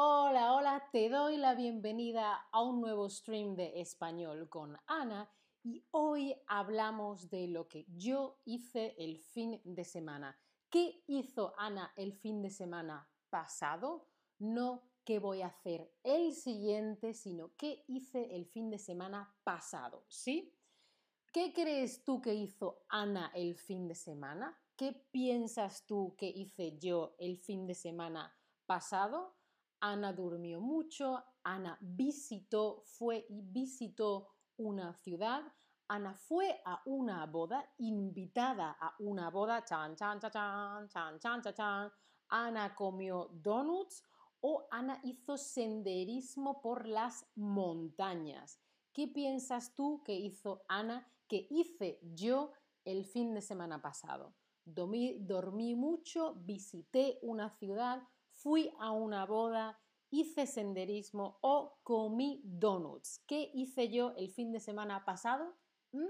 Hola, hola, te doy la bienvenida a un nuevo stream de español con Ana y hoy hablamos de lo que yo hice el fin de semana. ¿Qué hizo Ana el fin de semana pasado? No qué voy a hacer el siguiente, sino qué hice el fin de semana pasado, ¿sí? ¿Qué crees tú que hizo Ana el fin de semana? ¿Qué piensas tú que hice yo el fin de semana pasado? Ana durmió mucho, Ana visitó, fue y visitó una ciudad, Ana fue a una boda, invitada a una boda, chan, chan, chan, chan, chan, chan, chan, chan. Ana comió donuts o Ana hizo senderismo por las montañas. ¿Qué piensas tú que hizo Ana, que hice yo el fin de semana pasado? dormí, mucho, visité una ciudad, fui a una boda, hice senderismo o comí donuts. ¿Qué hice yo el fin de semana pasado? ¿Mm?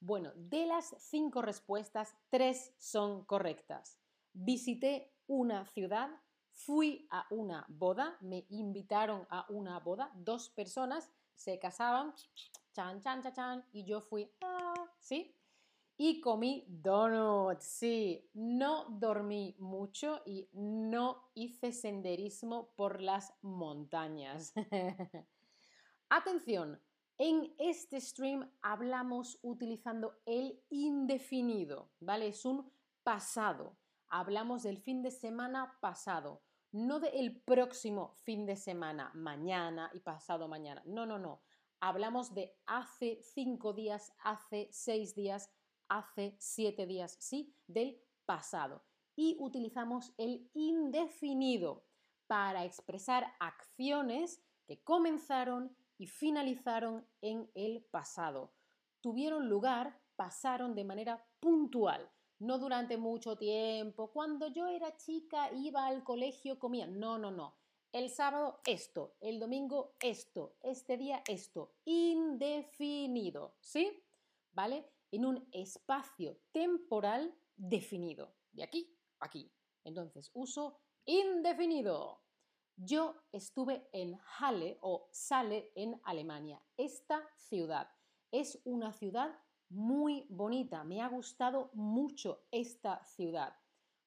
Bueno, de las cinco respuestas, tres son correctas. Visité una ciudad, fui a una boda, me invitaron a una boda, dos personas se casaban, chan, chan, chan, chan, y yo fui, ah, ¿sí? Y comí donuts. Sí, no dormí mucho y no hice senderismo por las montañas. Atención, en este stream hablamos utilizando el indefinido, ¿vale? Es un pasado. Hablamos del fin de semana pasado, no del próximo fin de semana, mañana y pasado mañana. No, no, no. Hablamos de hace cinco días, hace seis días, hace siete días, sí, del pasado. Y utilizamos el indefinido para expresar acciones que comenzaron y finalizaron en el pasado. Tuvieron lugar, pasaron de manera puntual, no durante mucho tiempo. Cuando yo era chica iba al colegio, comía. No, no, no. El sábado esto, el domingo esto, este día esto. Indefinido, ¿sí? ¿Vale? En un espacio temporal definido. De aquí a aquí. Entonces, uso indefinido. Yo estuve en Halle o Sale en Alemania. Esta ciudad es una ciudad muy bonita. Me ha gustado mucho esta ciudad.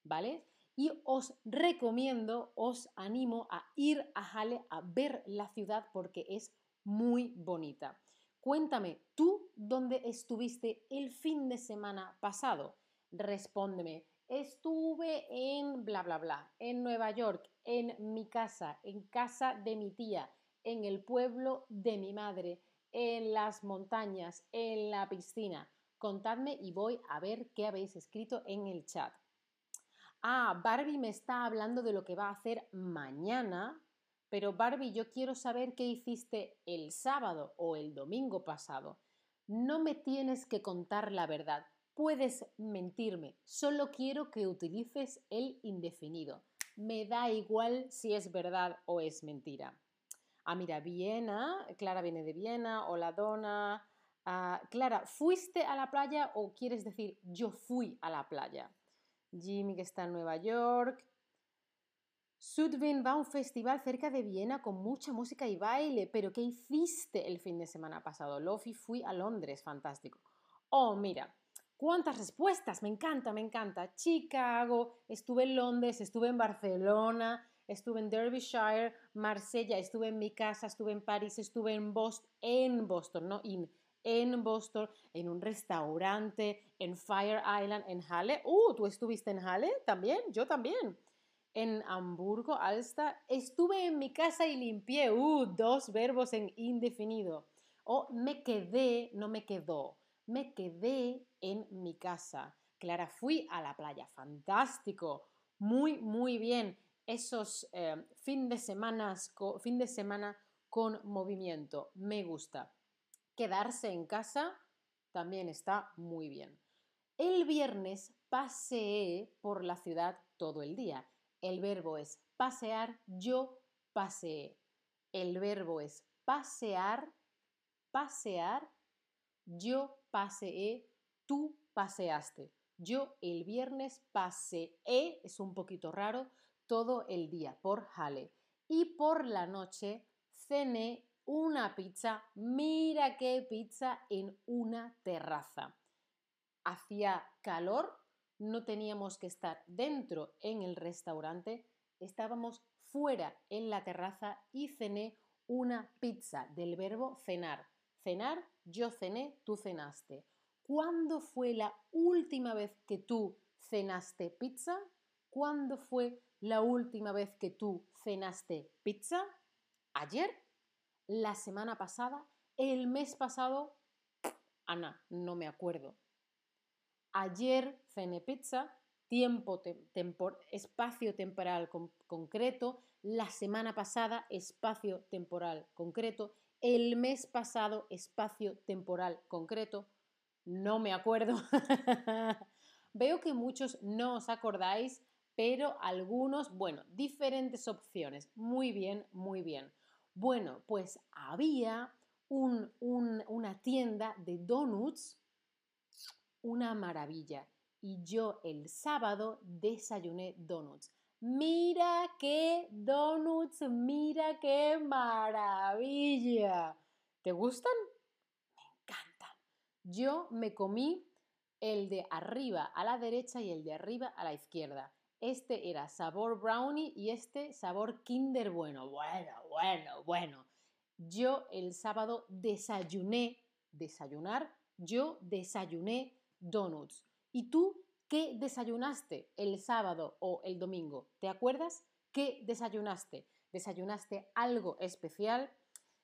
¿Vale? Y os recomiendo, os animo a ir a Halle a ver la ciudad porque es muy bonita. Cuéntame, ¿tú dónde estuviste el fin de semana pasado? Respóndeme, estuve en bla, bla, bla, en Nueva York, en mi casa, en casa de mi tía, en el pueblo de mi madre, en las montañas, en la piscina. Contadme y voy a ver qué habéis escrito en el chat. Ah, Barbie me está hablando de lo que va a hacer mañana pero Barbie, yo quiero saber qué hiciste el sábado o el domingo pasado. No me tienes que contar la verdad. Puedes mentirme. Solo quiero que utilices el indefinido. Me da igual si es verdad o es mentira. Ah, mira, Viena. Clara viene de Viena. Hola, Donna. Ah, Clara, ¿fuiste a la playa o quieres decir yo fui a la playa? Jimmy que está en Nueva York. Sudvin va a un festival cerca de Viena con mucha música y baile, pero ¿qué hiciste el fin de semana pasado? Lofi, fui a Londres, fantástico. Oh, mira, cuántas respuestas, me encanta, me encanta. Chicago, estuve en Londres, estuve en Barcelona, estuve en Derbyshire, Marsella, estuve en mi casa, estuve en París, estuve en Boston, en Boston, no in, en Boston, en un restaurante, en Fire Island, en Halle. Uh, ¿tú estuviste en Halle también? Yo también en Hamburgo, Alsta, estuve en mi casa y limpié, uh, dos verbos en indefinido. O me quedé, no me quedó, me quedé en mi casa. Clara, fui a la playa, fantástico, muy, muy bien. Esos eh, fin, de semanas, fin de semana con movimiento, me gusta. Quedarse en casa también está muy bien. El viernes paseé por la ciudad todo el día. El verbo es pasear, yo paseé. El verbo es pasear, pasear, yo paseé, tú paseaste. Yo el viernes paseé, es un poquito raro, todo el día por Halle. y por la noche cené una pizza, mira qué pizza en una terraza. Hacía calor, no teníamos que estar dentro en el restaurante, estábamos fuera en la terraza y cené una pizza del verbo cenar. Cenar, yo cené, tú cenaste. ¿Cuándo fue la última vez que tú cenaste pizza? ¿Cuándo fue la última vez que tú cenaste pizza? ¿Ayer? ¿La semana pasada? ¿El mes pasado? Ana, no me acuerdo. Ayer cené pizza, tiempo, espacio temporal concreto, la semana pasada, espacio temporal concreto, el mes pasado, espacio temporal concreto, no me acuerdo. Veo que muchos no os acordáis, pero algunos, bueno, diferentes opciones. Muy bien, muy bien. Bueno, pues había una tienda de donuts, una maravilla. Y yo el sábado desayuné donuts. Mira qué donuts, mira qué maravilla. ¿Te gustan? Me encantan. Yo me comí el de arriba a la derecha y el de arriba a la izquierda. Este era sabor brownie y este sabor kinder bueno. Bueno, bueno, bueno. Yo el sábado desayuné, desayunar, yo desayuné donuts. ¿Y tú qué desayunaste el sábado o el domingo? ¿Te acuerdas? ¿Qué desayunaste? ¿Desayunaste algo especial?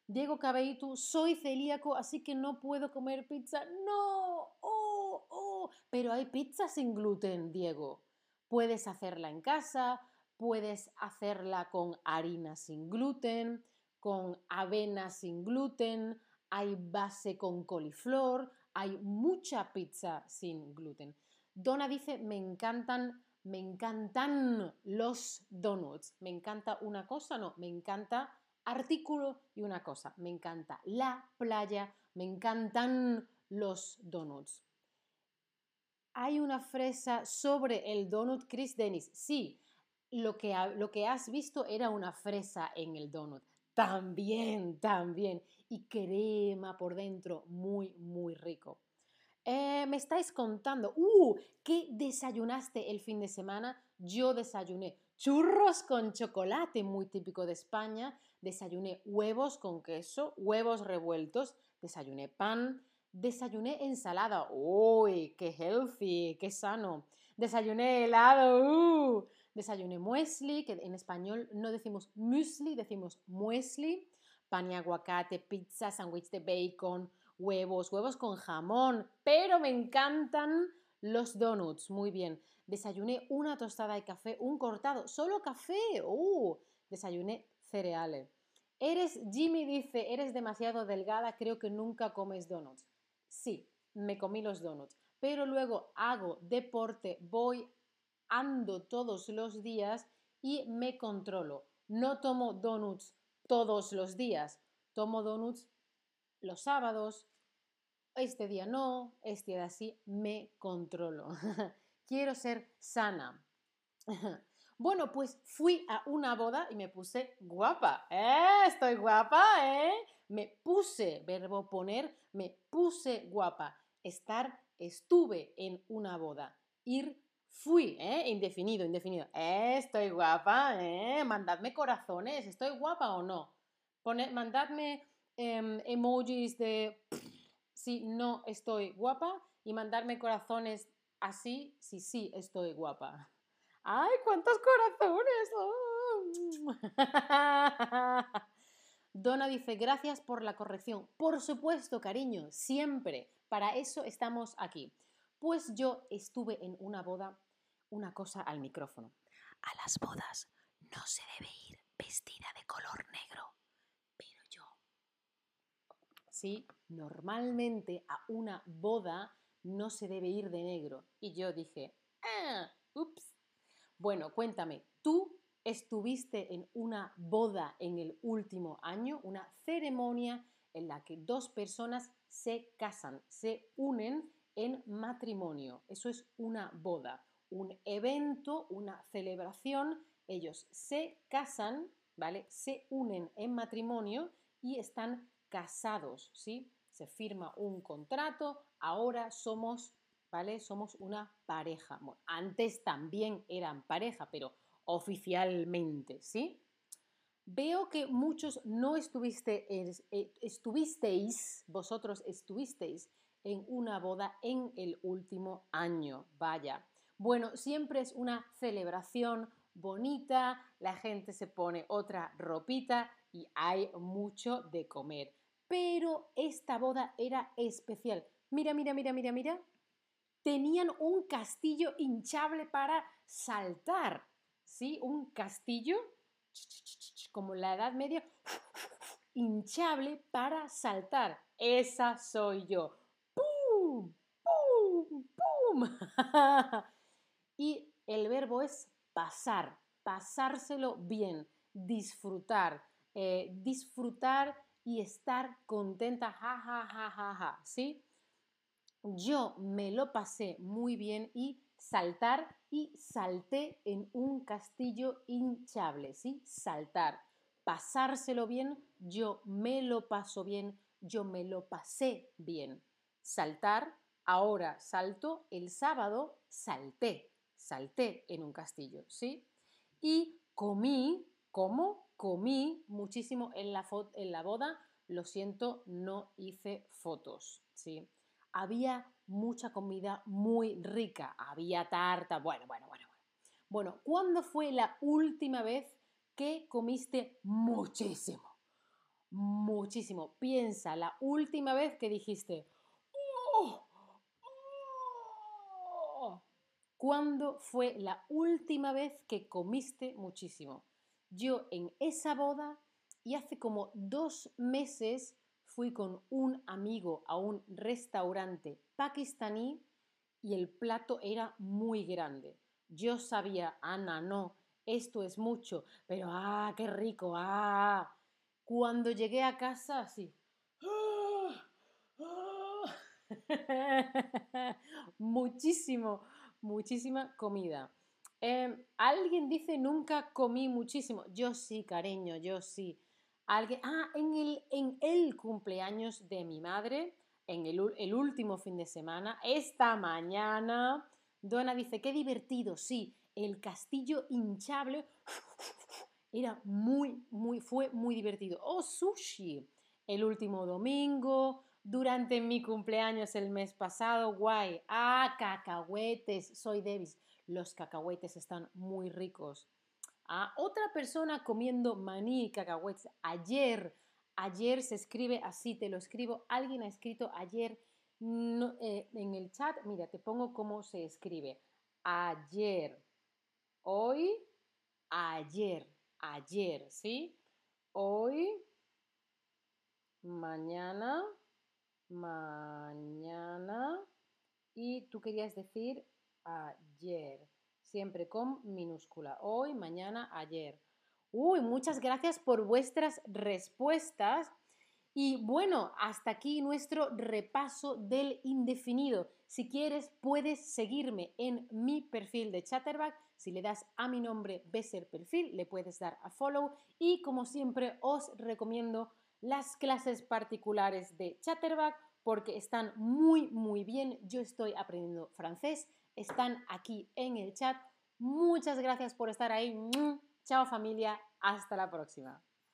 Diego Cabeitu, soy celíaco, así que no puedo comer pizza. No, oh, oh, pero hay pizza sin gluten, Diego. Puedes hacerla en casa, puedes hacerla con harina sin gluten, con avena sin gluten, hay base con coliflor, hay mucha pizza sin gluten. Donna dice, me encantan, me encantan los donuts. Me encanta una cosa, no, me encanta artículo y una cosa. Me encanta la playa, me encantan los donuts. Hay una fresa sobre el donut Chris Dennis. Sí, lo que, lo que has visto era una fresa en el donut. También, también. Y crema por dentro, muy, muy rico. Eh, me estáis contando, ¡uh! ¿Qué desayunaste el fin de semana? Yo desayuné churros con chocolate, muy típico de España. Desayuné huevos con queso, huevos revueltos. Desayuné pan, Desayuné ensalada. ¡Uy! ¡Qué healthy! ¡Qué sano! Desayuné helado. ¡Uh! Desayuné muesli, que en español no decimos muesli, decimos muesli. Pan y aguacate, pizza, sándwich de bacon, huevos, huevos con jamón. Pero me encantan los donuts. Muy bien. Desayuné una tostada de café, un cortado. Solo café. ¡Uh! Desayuné cereales. Eres, Jimmy dice, eres demasiado delgada, creo que nunca comes donuts. Sí, me comí los donuts, pero luego hago deporte, voy, ando todos los días y me controlo. No tomo donuts todos los días, tomo donuts los sábados, este día no, este día sí, me controlo. Quiero ser sana. Bueno, pues fui a una boda y me puse guapa. ¿Eh? Estoy guapa, ¿eh? Me puse, verbo poner, me puse guapa. Estar, estuve en una boda. Ir, fui, ¿eh? Indefinido, indefinido. ¿Eh? Estoy guapa, ¿eh? Mandadme corazones. ¿Estoy guapa o no? mandadme em, emojis de si no estoy guapa y mandarme corazones así si sí estoy guapa. ¡Ay, cuántos corazones! Donna dice, gracias por la corrección. Por supuesto, cariño, siempre. Para eso estamos aquí. Pues yo estuve en una boda, una cosa al micrófono. A las bodas no se debe ir vestida de color negro. Pero yo... Sí, normalmente a una boda no se debe ir de negro. Y yo dije, ah, ups, bueno, cuéntame, ¿tú estuviste en una boda en el último año, una ceremonia en la que dos personas se casan, se unen en matrimonio? Eso es una boda, un evento, una celebración. Ellos se casan ¿vale? Se unen en matrimonio y están casados, ¿sí? Se firma un contrato, ahora somos, ¿vale? Somos una pareja. antes también eran pareja, pero oficialmente, ¿sí? Veo que muchos no estuviste, eh, estuvisteis, vosotros estuvisteis en una boda en el último año. Vaya. Bueno, siempre es una celebración bonita, la gente se pone otra ropita y hay mucho de comer. Pero esta boda era especial. Mira, mira, mira, mira, mira. Tenían un castillo hinchable para saltar. ¿Sí? Un castillo como la Edad Media, hinchable para saltar. Esa soy yo. ¡Pum! ¡Pum! ¡Pum! y el verbo es pasar, pasárselo bien, disfrutar, eh, disfrutar y estar contenta, ja, ja, ja, ja, ja, ¿sí? Yo me lo pasé muy bien y saltar y salté en un castillo hinchable, ¿sí? Saltar, pasárselo bien, yo me lo paso bien, yo me lo pasé bien. Saltar, ahora salto, el sábado salté, salté en un castillo, ¿sí? Y comí, ¿cómo? Comí muchísimo en la, en la boda, lo siento, no hice fotos, ¿sí? Había mucha comida muy rica, había tarta, bueno, bueno, bueno. Bueno, ¿cuándo fue la última vez que comiste muchísimo? Muchísimo. Piensa, la última vez que dijiste, oh, oh". ¿Cuándo fue la última vez que comiste muchísimo? Yo en esa boda y hace como dos meses fui con un amigo a un restaurante pakistaní y el plato era muy grande. Yo sabía, Ana, no, esto es mucho, pero ah, qué rico, ah. Cuando llegué a casa, así. Muchísimo, muchísima comida. Em, Alguien dice nunca comí muchísimo. Yo sí, cariño, yo sí. Alguien, ah, en el, en el cumpleaños de mi madre, en el, el último fin de semana, esta mañana, Donna dice, qué divertido, sí, el castillo hinchable era muy, muy, fue muy divertido. Oh, sushi, el último domingo, durante mi cumpleaños el mes pasado, guay. Ah, cacahuetes, soy Davis. Los cacahuetes están muy ricos a otra persona comiendo maní y cacahuetes. Ayer, ayer se escribe así, te lo escribo. Alguien ha escrito ayer eh, en el chat. Mira, te pongo cómo se escribe. Ayer. Hoy, ayer, ayer, ¿sí? Hoy, mañana, mañana. Y tú querías decir ayer siempre con minúscula. Hoy, mañana, ayer. Uy, muchas gracias por vuestras respuestas. Y bueno, hasta aquí nuestro repaso del indefinido. Si quieres, puedes seguirme en mi perfil de Chatterback. Si le das a mi nombre Besser Perfil, le puedes dar a follow. Y como siempre, os recomiendo las clases particulares de Chatterback porque están muy, muy bien. Yo estoy aprendiendo francés están aquí en el chat. Muchas gracias por estar ahí. Chao familia, hasta la próxima.